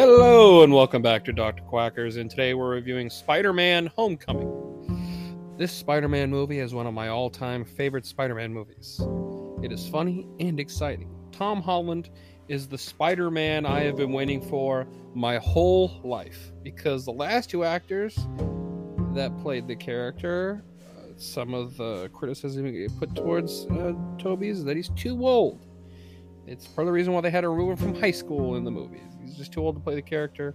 Hello and welcome back to Dr. Quackers, and today we're reviewing Spider Man Homecoming. This Spider Man movie is one of my all time favorite Spider Man movies. It is funny and exciting. Tom Holland is the Spider Man I have been waiting for my whole life because the last two actors that played the character, uh, some of the criticism put towards uh, Tobey is that he's too old. It's part of the reason why they had a him from high school in the movies. He's just too old to play the character.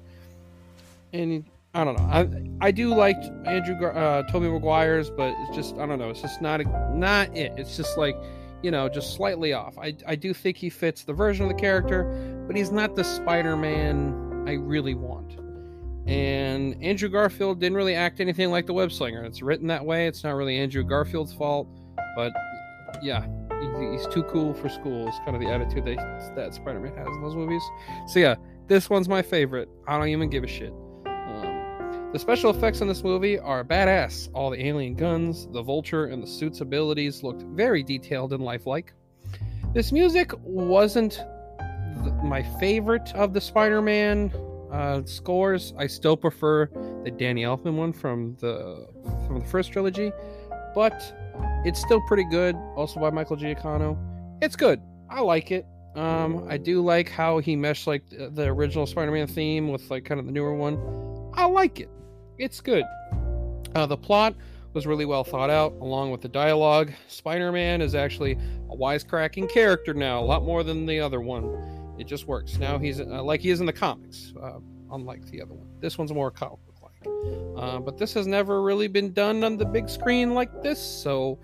And he, I don't know. I I do like Andrew uh, Tobey Maguire's, but it's just I don't know. It's just not not it. It's just like you know, just slightly off. I I do think he fits the version of the character, but he's not the Spider-Man I really want. And Andrew Garfield didn't really act anything like the web slinger. It's written that way. It's not really Andrew Garfield's fault, but yeah, he's too cool for school. It's kind of the attitude that, that Spider-Man has in those movies. So yeah, this one's my favorite. I don't even give a shit. Um, the special effects in this movie are badass. All the alien guns, the vulture, and the suit's abilities looked very detailed and lifelike. This music wasn't my favorite of the Spider-Man uh, scores. I still prefer the Danny Elfman one from the from the first trilogy, but it's still pretty good. Also by Michael Giacchino. It's good. I like it. Um, I do like how he meshed like the original Spider-Man theme with like kind of the newer one. I like it. It's good. Uh, the plot was really well thought out, along with the dialogue. Spider-Man is actually a wisecracking character now, a lot more than the other one. It just works. Now he's uh, like he is in the comics, uh, unlike the other one. This one's more comic book like. Uh, but this has never really been done on the big screen like this, so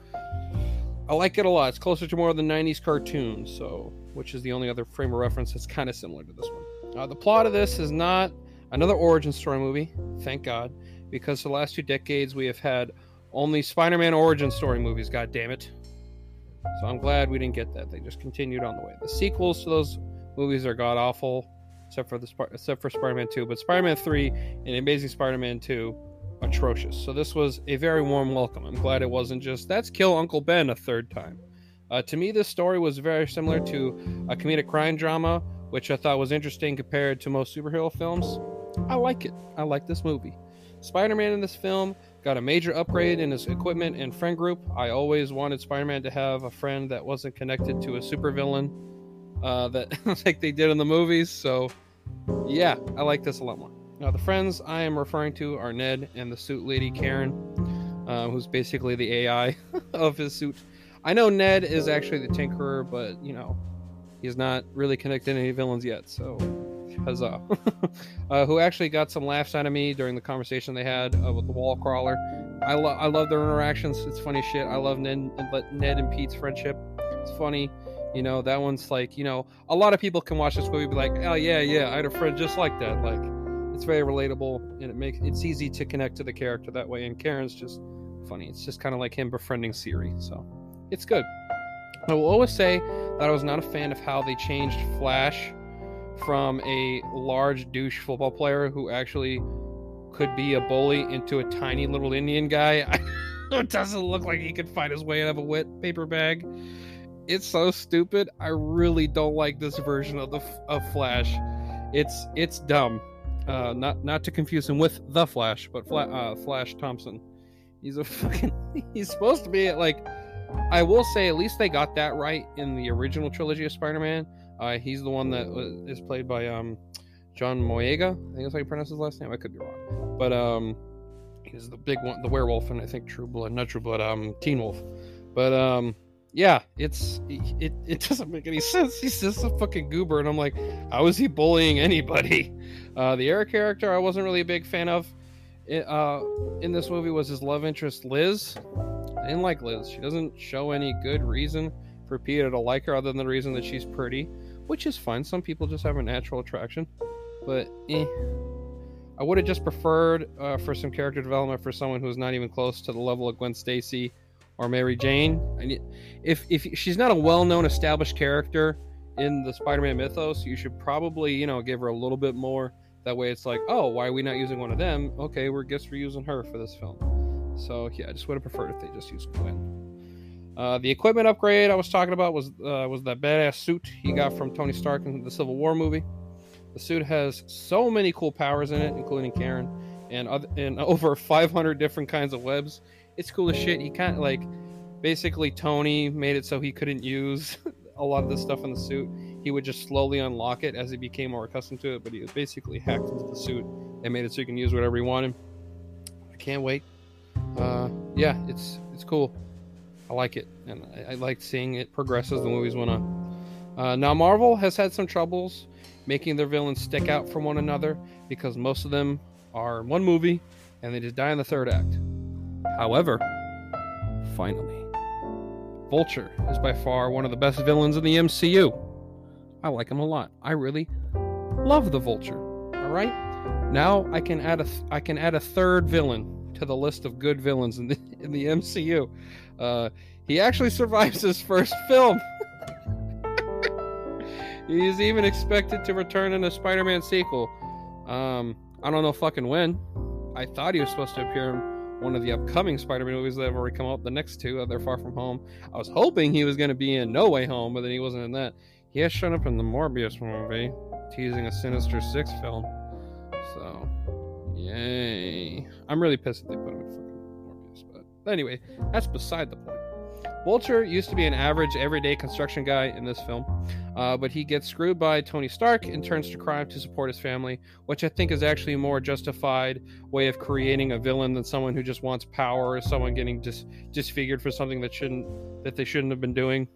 I like it a lot. It's closer to more of the 90s cartoons, so which is the only other frame of reference that's kind of similar to this one. Uh, the plot of this is not another origin story movie, thank God, because the last two decades we have had only Spider-Man origin story movies. God damn it! So I'm glad we didn't get that. They just continued on the way. The sequels to those movies are god awful, except for the except for Spider-Man 2. But Spider-Man 3 and Amazing Spider-Man 2 atrocious. So this was a very warm welcome. I'm glad it wasn't just that's kill Uncle Ben a third time. Uh, to me, this story was very similar to a comedic crime drama, which I thought was interesting compared to most superhero films. I like it. I like this movie. Spider Man in this film got a major upgrade in his equipment and friend group. I always wanted Spider Man to have a friend that wasn't connected to a supervillain, uh, that like they did in the movies. So, yeah, I like this a lot more. Now, the friends I am referring to are Ned and the suit lady Karen, uh, who's basically the AI of his suit I know Ned is actually the Tinkerer, but you know, he's not really connected to any villains yet. So, huzzah! uh, who actually got some laughs out of me during the conversation they had uh, with the wall crawler. I love I love their interactions. It's funny shit. I love Ned and Ned and Pete's friendship. It's funny. You know, that one's like, you know, a lot of people can watch this movie be like, oh yeah, yeah, I had a friend just like that. Like, it's very relatable and it makes it's easy to connect to the character that way. And Karen's just funny. It's just kind of like him befriending Siri. So it's good. I will always say that I was not a fan of how they changed Flash from a large douche football player who actually could be a bully into a tiny little Indian guy. it doesn't look like he could find his way out of a wet paper bag. It's so stupid. I really don't like this version of the of Flash. It's it's dumb. Uh, not not to confuse him with the Flash, but Fla- uh, Flash Thompson. He's a fucking. He's supposed to be like I will say at least they got that right in the original trilogy of Spider-Man. Uh, he's the one that is played by um, John Boyega. I think that's how you pronounce his last name. I could be wrong, but um, he's the big one, the werewolf, and I think True Blood, not True Blood, um, Teen Wolf. But um, yeah, it's it it doesn't make any sense. He's just a fucking goober, and I'm like, how is he bullying anybody? Uh, the Eric character, I wasn't really a big fan of. Uh, in this movie was his love interest Liz. I didn't like Liz. She doesn't show any good reason for Peter to like her other than the reason that she's pretty, which is fine. Some people just have a natural attraction, but eh. I would have just preferred uh, for some character development for someone who's not even close to the level of Gwen Stacy or Mary Jane. If if she's not a well-known established character in the Spider-Man mythos, you should probably you know give her a little bit more. That way, it's like, oh, why are we not using one of them? Okay, we're guess we're using her for this film. So yeah, I just would have preferred if they just used Gwen. Uh, the equipment upgrade I was talking about was uh, was that badass suit he got from Tony Stark in the Civil War movie. The suit has so many cool powers in it, including Karen, and other, and over 500 different kinds of webs. It's cool as shit. He kind of like basically Tony made it so he couldn't use a lot of the stuff in the suit. He would just slowly unlock it as he became more accustomed to it. But he was basically hacked into the suit and made it so he can use whatever he wanted. I can't wait. Uh, yeah, it's it's cool. I like it, and I, I like seeing it progress as the movies went on. Uh, now, Marvel has had some troubles making their villains stick out from one another because most of them are in one movie and they just die in the third act. However, finally, Vulture is by far one of the best villains in the MCU. I like him a lot. I really love the Vulture. All right. Now I can add a th- I can add a third villain to the list of good villains in the in the MCU. Uh, he actually survives his first film. He's even expected to return in a Spider-Man sequel. Um, I don't know fucking when. I thought he was supposed to appear in one of the upcoming Spider-Man movies that have already come out. The next two, uh, They're Far From Home. I was hoping he was going to be in No Way Home, but then he wasn't in that. He has shown up in the Morbius movie, teasing a Sinister Six film. So, yay! I'm really pissed that they put him in fucking Morbius, but anyway, that's beside the point. Vulture used to be an average, everyday construction guy in this film, uh, but he gets screwed by Tony Stark and turns to crime to support his family, which I think is actually a more justified way of creating a villain than someone who just wants power or someone getting dis- disfigured for something that shouldn't that they shouldn't have been doing.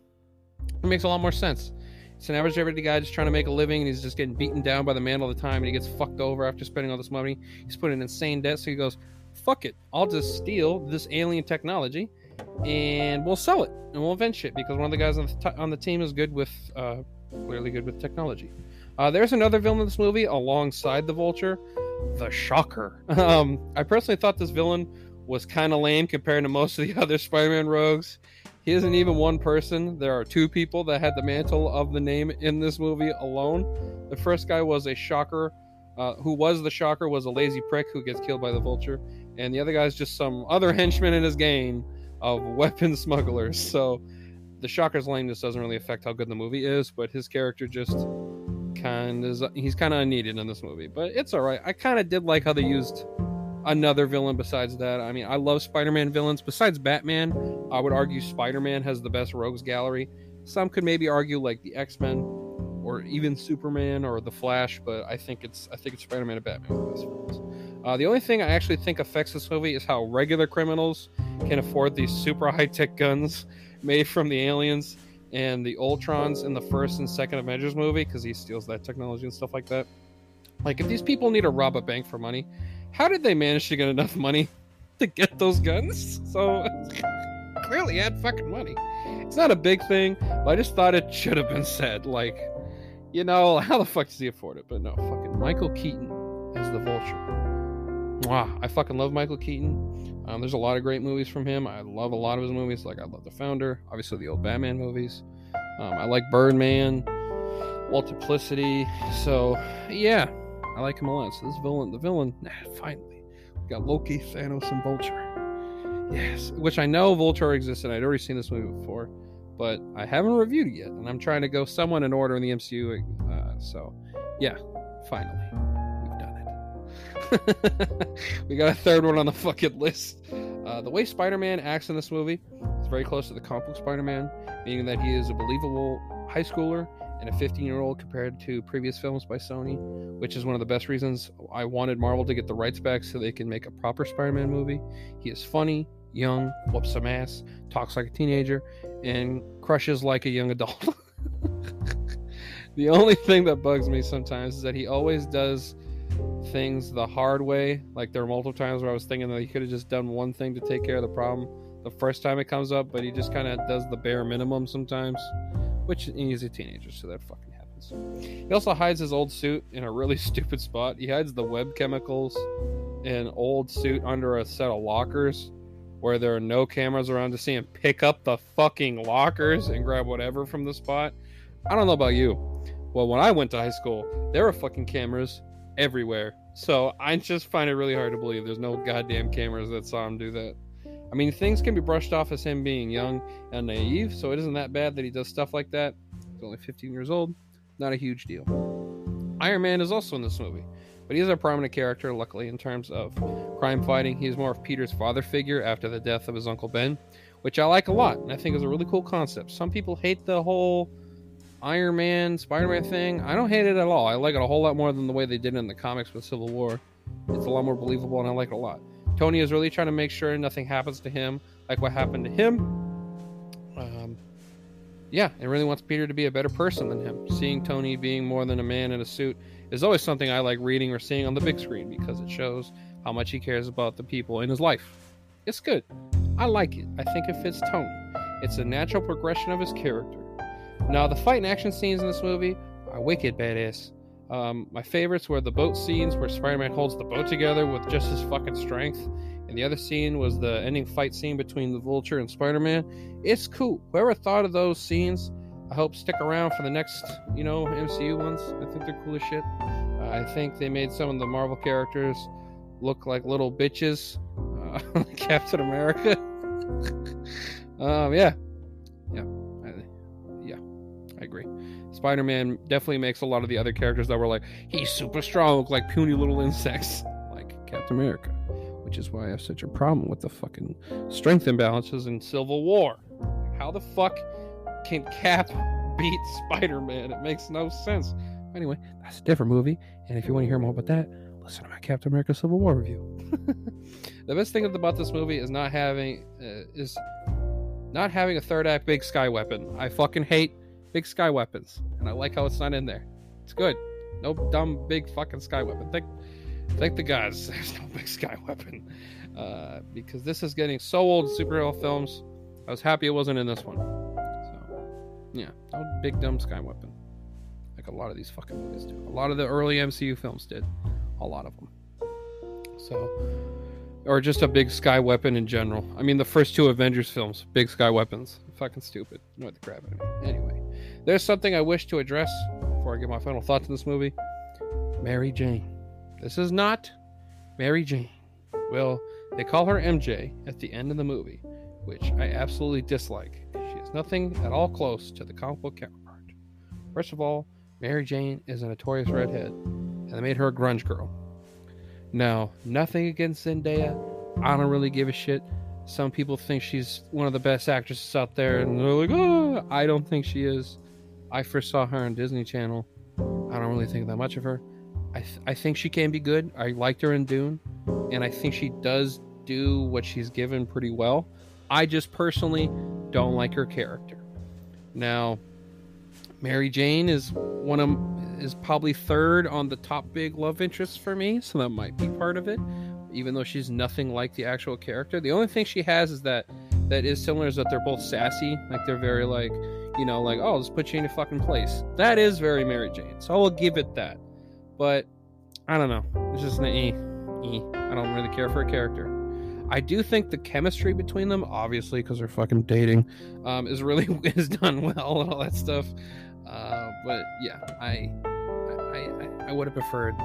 It makes a lot more sense. It's an average everyday guy just trying to make a living, and he's just getting beaten down by the man all the time, and he gets fucked over after spending all this money. He's put in insane debt, so he goes, "Fuck it, I'll just steal this alien technology." And we'll sell it and we'll invent it because one of the guys on the, t- on the team is good with uh, clearly good with technology. Uh, there's another villain in this movie alongside the Vulture, the Shocker. Um, I personally thought this villain was kind of lame compared to most of the other Spider-Man rogues. He isn't even one person. There are two people that had the mantle of the name in this movie alone. The first guy was a Shocker, uh, who was the Shocker, was a lazy prick who gets killed by the Vulture, and the other guy is just some other henchman in his gang of weapon smugglers. So the Shocker's lameness doesn't really affect how good the movie is, but his character just kind of he's kind of unneeded in this movie. But it's all right. I kind of did like how they used another villain besides that. I mean, I love Spider-Man villains. Besides Batman, I would argue Spider-Man has the best rogues gallery. Some could maybe argue like the X-Men or even Superman or the Flash, but I think it's I think it's Spider-Man and Batman. Uh, the only thing I actually think affects this movie is how regular criminals can afford these super high tech guns made from the aliens and the Ultrons in the first and second Avengers movie because he steals that technology and stuff like that. Like, if these people need to rob a bank for money, how did they manage to get enough money to get those guns? So, clearly had fucking money. It's not a big thing, but I just thought it should have been said. Like, you know, how the fuck does he afford it? But no, fucking Michael Keaton as the Vulture. Wow, I fucking love Michael Keaton. Um, there's a lot of great movies from him. I love a lot of his movies. Like I love The Founder, obviously the old Batman movies. Um, I like Birdman, Multiplicity. So yeah, I like him a lot. So this villain, the villain, finally, we got Loki, Thanos, and Vulture. Yes, which I know Vulture existed. I'd already seen this movie before, but I haven't reviewed it yet, and I'm trying to go somewhat in order in the MCU. Uh, so yeah, finally. we got a third one on the fucking list. Uh, the way Spider-Man acts in this movie is very close to the comic book Spider-Man, meaning that he is a believable high schooler and a 15-year-old compared to previous films by Sony, which is one of the best reasons I wanted Marvel to get the rights back so they can make a proper Spider-Man movie. He is funny, young, whoops some ass, talks like a teenager, and crushes like a young adult. the only thing that bugs me sometimes is that he always does things the hard way. Like there were multiple times where I was thinking that he could have just done one thing to take care of the problem the first time it comes up, but he just kind of does the bare minimum sometimes, which he's a teenager, so that fucking happens. He also hides his old suit in a really stupid spot. He hides the web chemicals in old suit under a set of lockers where there are no cameras around to see him pick up the fucking lockers and grab whatever from the spot. I don't know about you. Well, when I went to high school, there were fucking cameras everywhere. So I just find it really hard to believe there's no goddamn cameras that saw him do that. I mean, things can be brushed off as him being young and naive, so it isn't that bad that he does stuff like that. He's only 15 years old. Not a huge deal. Iron Man is also in this movie, but he's a prominent character, luckily, in terms of crime fighting. He's more of Peter's father figure after the death of his uncle Ben, which I like a lot, and I think is a really cool concept. Some people hate the whole Iron Man, Spider Man thing. I don't hate it at all. I like it a whole lot more than the way they did it in the comics with Civil War. It's a lot more believable, and I like it a lot. Tony is really trying to make sure nothing happens to him like what happened to him. Um, yeah, and really wants Peter to be a better person than him. Seeing Tony being more than a man in a suit is always something I like reading or seeing on the big screen because it shows how much he cares about the people in his life. It's good. I like it. I think it fits Tony. It's a natural progression of his character. Now, the fight and action scenes in this movie are wicked badass. Um, my favorites were the boat scenes where Spider Man holds the boat together with just his fucking strength. And the other scene was the ending fight scene between the Vulture and Spider Man. It's cool. Whoever thought of those scenes, I hope stick around for the next, you know, MCU ones. I think they're cool as shit. Uh, I think they made some of the Marvel characters look like little bitches. Uh, Captain America. um, yeah. Yeah. I, agree. Spider Man definitely makes a lot of the other characters that were like, he's super strong, look like puny little insects, like Captain America. Which is why I have such a problem with the fucking strength imbalances in Civil War. How the fuck can Cap beat Spider Man? It makes no sense. Anyway, that's a different movie. And if you want to hear more about that, listen to my Captain America Civil War review. the best thing about this movie is not having uh, is not having a third act big sky weapon. I fucking hate big sky weapons, and I like how it's not in there. It's good. No dumb big fucking sky weapon. Thank, thank the gods there's no big sky weapon, uh, because this is getting so old. Superhero films. I was happy it wasn't in this one. So, yeah, no big dumb sky weapon, like a lot of these fucking movies do. A lot of the early MCU films did. A lot of them. So, or just a big sky weapon in general. I mean, the first two Avengers films, big sky weapons. Fucking stupid. Annoyed the crap. Anyway. There's something I wish to address before I give my final thoughts on this movie. Mary Jane. This is not Mary Jane. Well, they call her MJ at the end of the movie, which I absolutely dislike. She is nothing at all close to the comic book counterpart. First of all, Mary Jane is a notorious redhead, and they made her a grunge girl. Now, nothing against Zendaya. I don't really give a shit. Some people think she's one of the best actresses out there, and they're like, oh, I don't think she is. I first saw her on Disney Channel. I don't really think that much of her. I, th- I think she can be good. I liked her in Dune, and I think she does do what she's given pretty well. I just personally don't like her character. Now, Mary Jane is one of is probably third on the top big love interests for me, so that might be part of it. Even though she's nothing like the actual character, the only thing she has is that that is similar is that they're both sassy, like they're very like you know, like, oh, let's put you in a fucking place. That is very Mary Jane. So I will give it that. But I don't know. It's just an E. E. I don't really care for a character. I do think the chemistry between them, obviously, because they're fucking dating, um, is really is done well and all that stuff. Uh, but yeah, I I, I, I would have preferred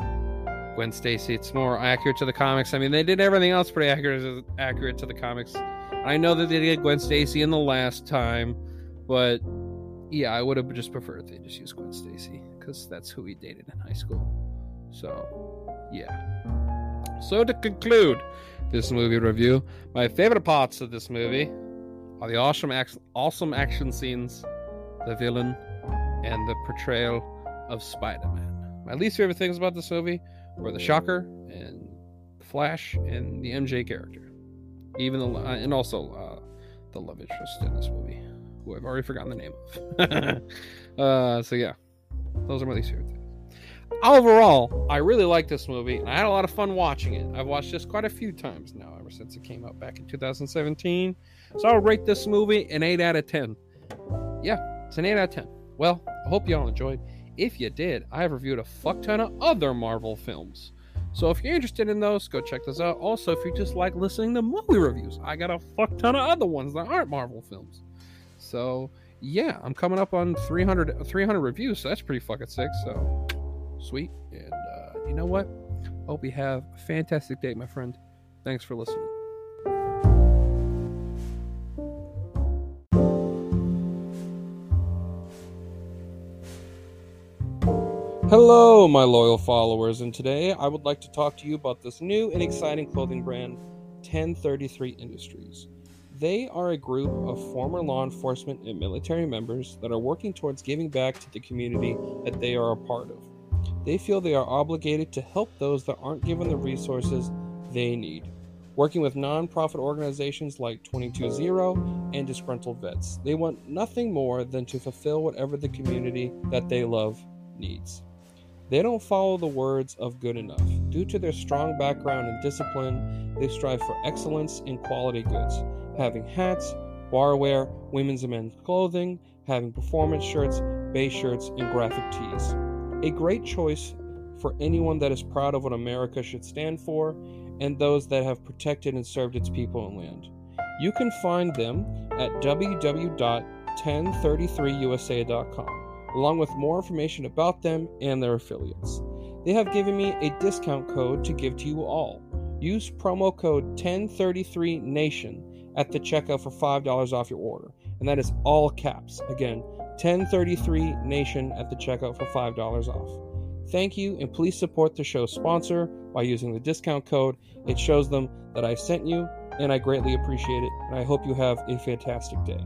Gwen Stacy. It's more accurate to the comics. I mean, they did everything else pretty accurate accurate to the comics. I know that they did Gwen Stacy in the last time, but yeah, I would have just preferred they just use Gwen Stacy because that's who he dated in high school. So, yeah. So to conclude this movie review, my favorite parts of this movie are the awesome, awesome action scenes, the villain, and the portrayal of Spider-Man. My least favorite things about this movie were the Shocker and the Flash and the MJ character, even the and also uh, the love interest in this movie who I've already forgotten the name of. uh, so yeah, those are my least favorite things. Overall, I really like this movie, and I had a lot of fun watching it. I've watched this quite a few times now, ever since it came out back in 2017. So I'll rate this movie an 8 out of 10. Yeah, it's an 8 out of 10. Well, I hope y'all enjoyed. If you did, I have reviewed a fuck ton of other Marvel films. So if you're interested in those, go check those out. Also, if you just like listening to movie reviews, I got a fuck ton of other ones that aren't Marvel films. So yeah, I'm coming up on 300, 300 reviews, so that's pretty fucking sick. So sweet. And uh, you know what? Hope you have a fantastic day, my friend. Thanks for listening. Hello, my loyal followers, and today I would like to talk to you about this new and exciting clothing brand, 1033 Industries. They are a group of former law enforcement and military members that are working towards giving back to the community that they are a part of. They feel they are obligated to help those that aren't given the resources they need. Working with nonprofit organizations like 220 and Disgruntled Vets, they want nothing more than to fulfill whatever the community that they love needs. They don't follow the words of good enough. Due to their strong background and discipline, they strive for excellence in quality goods, having hats, barware, women's and men's clothing, having performance shirts, base shirts, and graphic tees. A great choice for anyone that is proud of what America should stand for and those that have protected and served its people and land. You can find them at www.1033usa.com along with more information about them and their affiliates. They have given me a discount code to give to you all. Use promo code 1033NATION at the checkout for $5 off your order. And that is all caps. Again, 1033 Nation at the checkout for $5 off. Thank you, and please support the show's sponsor by using the discount code. It shows them that I sent you, and I greatly appreciate it. And I hope you have a fantastic day.